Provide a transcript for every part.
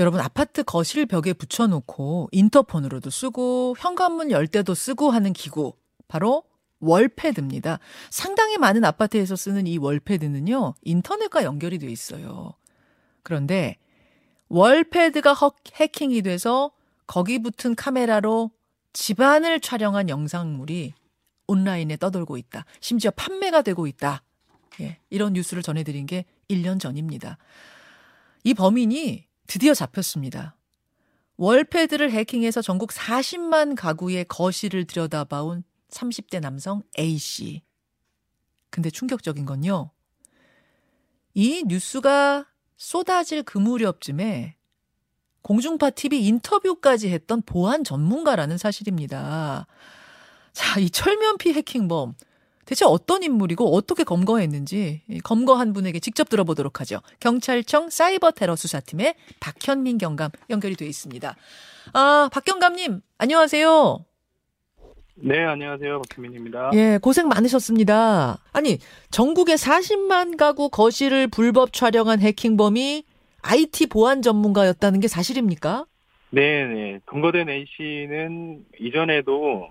여러분 아파트 거실 벽에 붙여놓고 인터폰으로도 쓰고 현관문 열 때도 쓰고 하는 기구 바로 월패드입니다. 상당히 많은 아파트에서 쓰는 이 월패드는요 인터넷과 연결이 돼 있어요. 그런데 월패드가 해킹이 돼서 거기 붙은 카메라로 집안을 촬영한 영상물이 온라인에 떠돌고 있다. 심지어 판매가 되고 있다. 예, 이런 뉴스를 전해드린 게 1년 전입니다. 이 범인이 드디어 잡혔습니다. 월패드를 해킹해서 전국 40만 가구의 거실을 들여다봐온 30대 남성 A씨. 근데 충격적인 건요. 이 뉴스가 쏟아질 그 무렵쯤에 공중파 TV 인터뷰까지 했던 보안 전문가라는 사실입니다. 자, 이 철면피 해킹범. 대체 어떤 인물이고 어떻게 검거했는지 검거한 분에게 직접 들어보도록 하죠. 경찰청 사이버 테러 수사팀의 박현민 경감 연결이 되어 있습니다. 아, 박 경감님, 안녕하세요. 네, 안녕하세요. 박현민입니다. 예, 고생 많으셨습니다. 아니, 전국에 40만 가구 거실을 불법 촬영한 해킹범이 IT 보안 전문가였다는 게 사실입니까? 네, 네. 검거된 A씨는 이전에도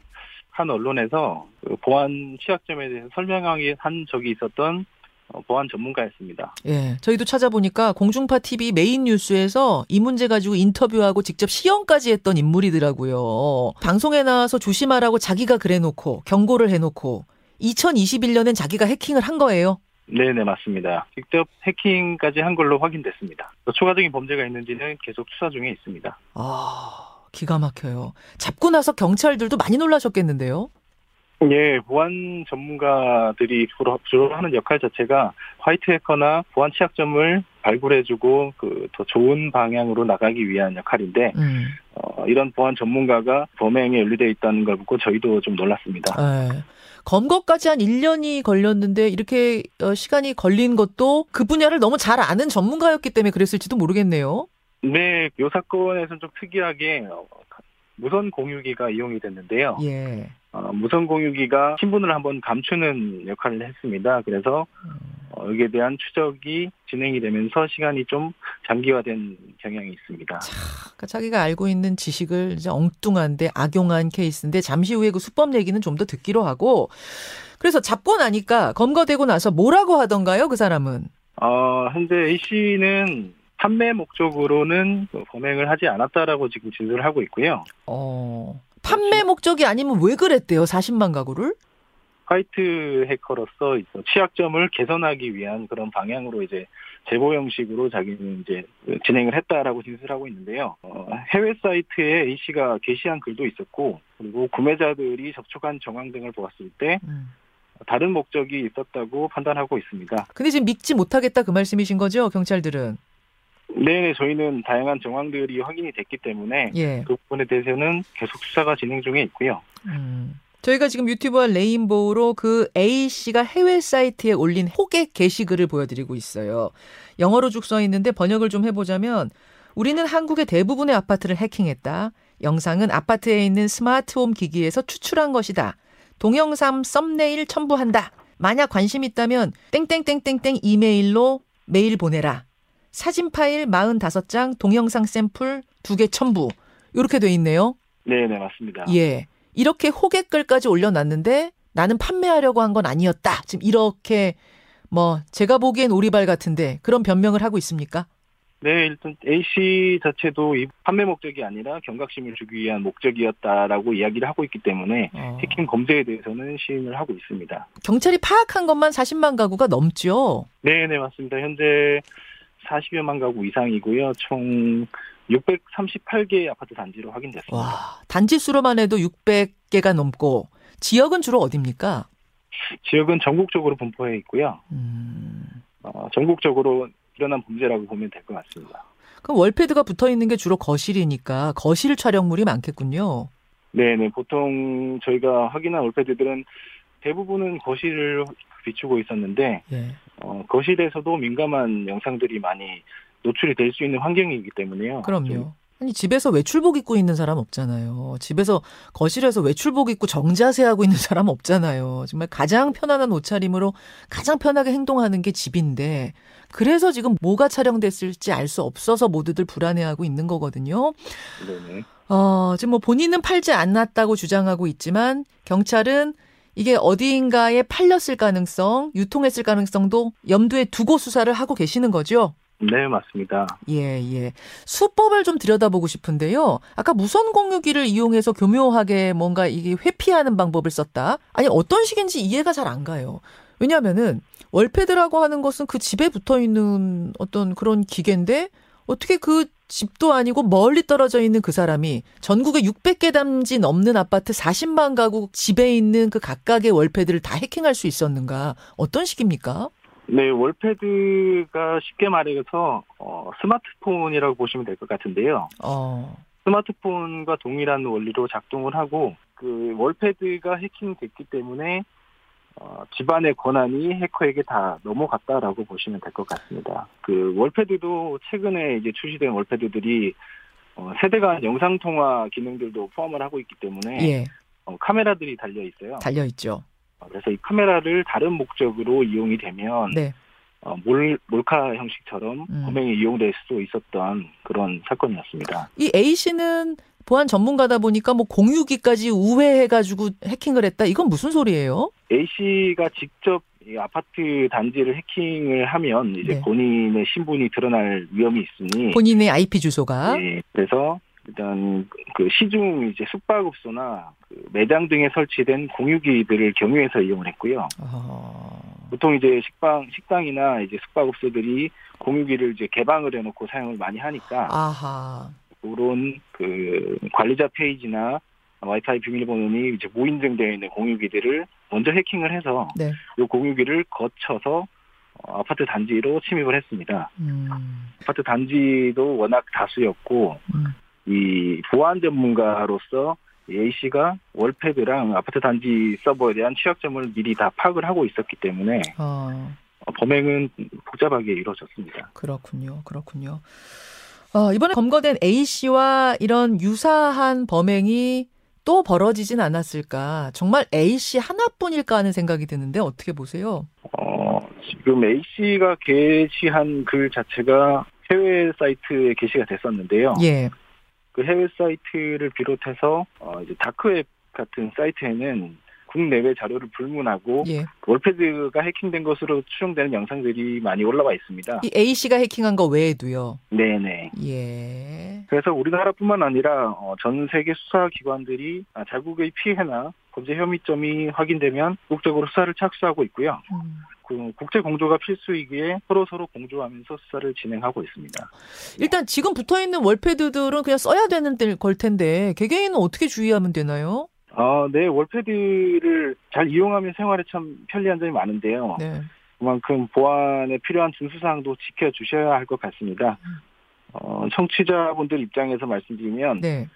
한 언론에서 그 보안 취약점에 대해서 설명하기 한 적이 있었던 어, 보안 전문가였습니다. 예, 저희도 찾아보니까 공중파 TV 메인 뉴스에서 이 문제 가지고 인터뷰하고 직접 시연까지 했던 인물이더라고요. 방송에 나와서 조심하라고 자기가 그래놓고 경고를 해놓고 2021년엔 자기가 해킹을 한 거예요. 네네 맞습니다. 직접 해킹까지 한 걸로 확인됐습니다. 추가적인 범죄가 있는지는 계속 수사 중에 있습니다. 아 기가 막혀요. 잡고 나서 경찰들도 많이 놀라셨겠는데요. 예, 보안 전문가들이 주로, 주로 하는 역할 자체가 화이트 해커나 보안 취약점을 발굴해주고 그 더 좋은 방향으로 나가기 위한 역할인데 음. 어, 이런 보안 전문가가 범행에 연루돼 있다는 걸 보고 저희도 좀 놀랐습니다. 네. 검거까지 한 1년이 걸렸는데 이렇게 어, 시간이 걸린 것도 그 분야를 너무 잘 아는 전문가였기 때문에 그랬을지도 모르겠네요. 네, 이 사건에서는 좀 특이하게 어, 무선 공유기가 이용이 됐는데요. 예. 어, 무선 공유기가 신분을 한번 감추는 역할을 했습니다. 그래서 어, 여기에 대한 추적이 진행이 되면서 시간이 좀 장기화된 경향이 있습니다. 자, 그러니까 자기가 알고 있는 지식을 이제 엉뚱한데 악용한 케이스인데 잠시 후에 그 수법 얘기는 좀 더 듣기로 하고 그래서 잡고 나니까 검거되고 나서 뭐라고 하던가요, 그 사람은? 어, 현재 A 씨는 판매 목적으로는 범행을 하지 않았다라고 지금 진술을 하고 있고요. 어. 판매 목적이 아니면 왜 그랬대요? 40만 가구를? 화이트 해커로서 취약점을 개선하기 위한 그런 방향으로 이제 제보 형식으로 자기는 이제 진행을 했다라고 진술하고 있는데요. 어, 해외 사이트에 A 씨가 게시한 글도 있었고 그리고 구매자들이 접촉한 정황 등을 보았을 때 음. 다른 목적이 있었다고 판단하고 있습니다. 근데 지금 믿지 못하겠다 그 말씀이신 거죠, 경찰들은? 네, 저희는 다양한 정황들이 확인이 됐기 때문에 예. 그 부분에 대해서는 계속 수사가 진행 중에 있고요. 음. 저희가 지금 유튜브와 레인보우로 그 A 씨가 해외 사이트에 올린 호객 게시글을 보여드리고 있어요. 영어로 쭉 써 있는데 번역을 좀 해보자면 우리는 한국의 대부분의 아파트를 해킹했다. 영상은 아파트에 있는 스마트홈 기기에서 추출한 것이다. 동영상 썸네일 첨부한다. 만약 관심 있다면 땡땡땡땡땡 이메일로 메일 보내라. 사진 파일 45장, 동영상 샘플 2개 첨부. 이렇게 돼 있네요. 네, 네, 맞습니다. 예. 이렇게 호객글까지 올려놨는데 나는 판매하려고 한 건 아니었다. 지금 이렇게 뭐 제가 보기엔 오리발 같은데 그런 변명을 하고 있습니까? 네, 일단 A 씨 자체도 이 판매 목적이 아니라 경각심을 주기 위한 목적이었다라고 이야기를 하고 있기 때문에 어. 해킹 범죄에 대해서는 시인을 하고 있습니다. 경찰이 파악한 것만 40만 가구가 넘죠? 네, 네, 맞습니다. 현재 40여만 가구 이상이고요. 총 638개의 아파트 단지로 확인됐습니다. 와, 단지 수로만 해도 600개가 넘고 지역은 주로 어디입니까? 지역은 전국적으로 분포해 있고요. 음... 어, 전국적으로 일어난 범죄라고 보면 될 것 같습니다. 그럼 월패드가 붙어 있는 게 주로 거실이니까 거실 촬영물이 많겠군요. 네네 보통 저희가 확인한 월패드들은 대부분은 거실을 비추고 있었는데 예. 어, 거실에서도 민감한 영상들이 많이 노출이 될 수 있는 환경이기 때문에요. 그럼요. 아니 집에서 외출복 입고 있는 사람 없잖아요. 집에서 거실에서 외출복 입고 정자세 하고 있는 사람 없잖아요. 정말 가장 편안한 옷차림으로 가장 편하게 행동하는 게 집인데 그래서 지금 뭐가 촬영됐을지 알 수 없어서 모두들 불안해하고 있는 거거든요. 네네. 어, 지금 뭐 본인은 팔지 않았다고 주장하고 있지만 경찰은 이게 어디인가에 팔렸을 가능성, 유통했을 가능성도 염두에 두고 수사를 하고 계시는 거죠? 네, 맞습니다. 예, 예. 수법을 좀 들여다보고 싶은데요. 아까 무선 공유기를 이용해서 교묘하게 뭔가 이게 회피하는 방법을 썼다. 아니, 어떤 식인지 이해가 잘 안 가요. 왜냐면은 월패드라고 하는 것은 그 집에 붙어 있는 어떤 그런 기계인데 어떻게 그 집도 아니고 멀리 떨어져 있는 그 사람이 전국에 600개 담지 넘는 아파트 40만 가구 집에 있는 그 각각의 월패드를 다 해킹할 수 있었는가? 어떤 식입니까? 네, 월패드가 쉽게 말해서 어, 스마트폰이라고 보시면 될 것 같은데요. 어. 스마트폰과 동일한 원리로 작동을 하고 그 월패드가 해킹됐기 때문에 어, 집안의 권한이 해커에게 다 넘어갔다라고 보시면 될 것 같습니다. 그 월패드도 최근에 이제 출시된 월패드들이 어, 세대 간 영상 통화 기능들도 포함을 하고 있기 때문에 예. 어, 카메라들이 달려 있어요. 달려 있죠. 어, 그래서 이 카메라를 다른 목적으로 이용이 되면 네. 어, 몰, 몰카 형식처럼 음. 범행에 이용될 수도 있었던 그런 사건이었습니다. 이 A 씨는 보안 전문가다 보니까 뭐 공유기까지 우회해가지고 해킹을 했다. 이건 무슨 소리예요? A 씨가 직접 이 아파트 단지를 해킹을 하면 이제 네. 본인의 신분이 드러날 위험이 있으니 본인의 IP 주소가 예, 그래서 일단 그 시중 이제 숙박업소나 그 매장 등에 설치된 공유기들을 경유해서 이용을 했고요. 어... 보통 이제 식당 식당이나 이제 숙박업소들이 공유기를 이제 개방을 해놓고 사용을 많이 하니까 아하. 그런 그 관리자 페이지나 와이파이 비밀번호니 이제 무인증되어 있는 공유기들을 먼저 해킹을 해서 네. 이 공유기를 거쳐서 어, 아파트 단지로 침입을 했습니다. 음. 아파트 단지도 워낙 다수였고 음. 이 보안 전문가로서 A 씨가 월패드랑 아파트 단지 서버에 대한 취약점을 미리 다 파악을 하고 있었기 때문에 어, 어, 범행은 복잡하게 이루어졌습니다. 그렇군요. 그렇군요. 어, 이번에 검거된 A 씨와 이런 유사한 범행이 또 벌어지진 않았을까? 정말 A 씨 하나뿐일까 하는 생각이 드는데 어떻게 보세요? 어, 지금 A 씨가 게시한 글 자체가 해외 사이트에 게시가 됐었는데요. 예. 그 해외 사이트를 비롯해서 어, 이제 다크웹 같은 사이트에는 국내외 자료를 불문하고 예. 월패드가 해킹된 것으로 추정되는 영상들이 많이 올라와 있습니다. 이 A 씨가 해킹한 거 외에도요. 네네. 예. 그래서 우리나라뿐만 아니라 어, 전 세계 수사 기관들이 아, 자국의 피해나 범죄 혐의점이 확인되면 국적으로 수사를 착수하고 있고요. 음. 그 국제 공조가 필수이기에 서로 서로 공조하면서 수사를 진행하고 있습니다. 일단 지금 붙어 있는 월패드들은 그냥 써야 되는 때- 걸 텐데 개개인은 어떻게 주의하면 되나요? 아, 네, 월패드를 잘 이용하면 생활에 참 편리한 점이 많은데요. 네. 그만큼 보안에 필요한 준수사항도 지켜주셔야 할 것 같습니다. 어, 청취자분들 입장에서 말씀드리면 네.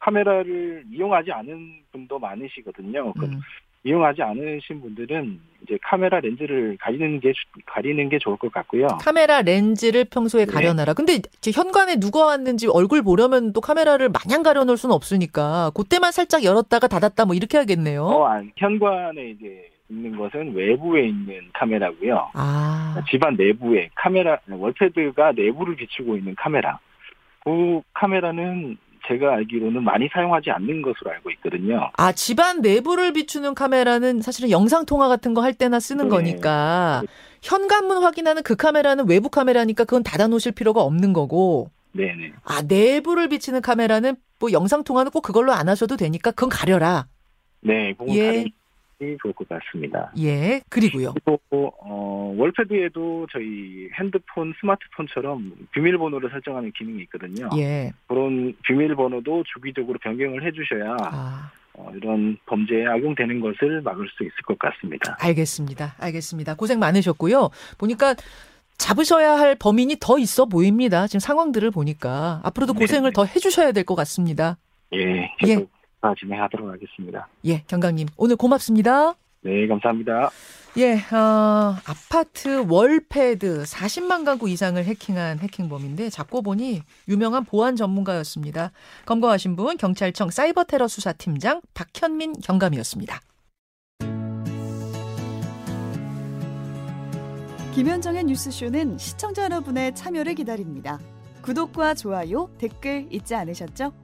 카메라를 이용하지 않은 분도 많으시거든요. 그 음. 이용하지 않으신 분들은 이제 카메라 렌즈를 가리는 게 주- 가리는 게 좋을 것 같고요. 카메라 렌즈를 평소에 네. 가려놔라. 근데 이제 현관에 누가 왔는지 얼굴 보려면 또 카메라를 마냥 가려놓을 수는 없으니까 그때만 살짝 열었다가 닫았다 뭐 이렇게 하겠네요. 어, 안- 현관에 이제 있는 것은 외부에 있는 카메라고요. 아, 집안 내부에 카메라 월패드가 내부를 비추고 있는 카메라. 그 카메라는 제가 알기로는 많이 사용하지 않는 것으로 알고 있거든요. 아 집안 내부를 비추는 카메라는 사실은 영상 통화 같은 거 할 때나 쓰는 네. 거니까 현관문 확인하는 그 카메라는 외부 카메라니까 그건 닫아놓으실 필요가 없는 거고. 네네. 아 내부를 비치는 카메라는 뭐 영상 통화는 꼭 그걸로 안 하셔도 되니까 그건 가려라. 네, 그건 예. 게 좋을 것 같습니다. 예 그리고요. 그리고 어, 월패드에도 저희 핸드폰, 스마트폰처럼 비밀번호를 설정하는 기능이 있거든요. 예. 그런 비밀번호도 주기적으로 변경을 해주셔야 아. 어, 이런 범죄에 악용되는 것을 막을 수 있을 것 같습니다. 알겠습니다. 알겠습니다. 고생 많으셨고요. 보니까 잡으셔야 할 범인이 더 있어 보입니다. 지금 상황들을 보니까 앞으로도 네. 고생을 더 해주셔야 될 것 같습니다. 예, 계속 다 진행하도록 하겠습니다. 예, 경강님 오늘 고맙습니다. 네, 감사합니다. 예, 어, 아파트 월패드 40만 가구 이상을 해킹한 해킹범인데 잡고 보니 유명한 보안 전문가였습니다. 검거하신 분 경찰청 사이버 테러 수사팀장 박현민 경감이었습니다. 김현정의 뉴스쇼는 시청자 여러분의 참여를 기다립니다. 구독과 좋아요, 댓글 잊지 않으셨죠?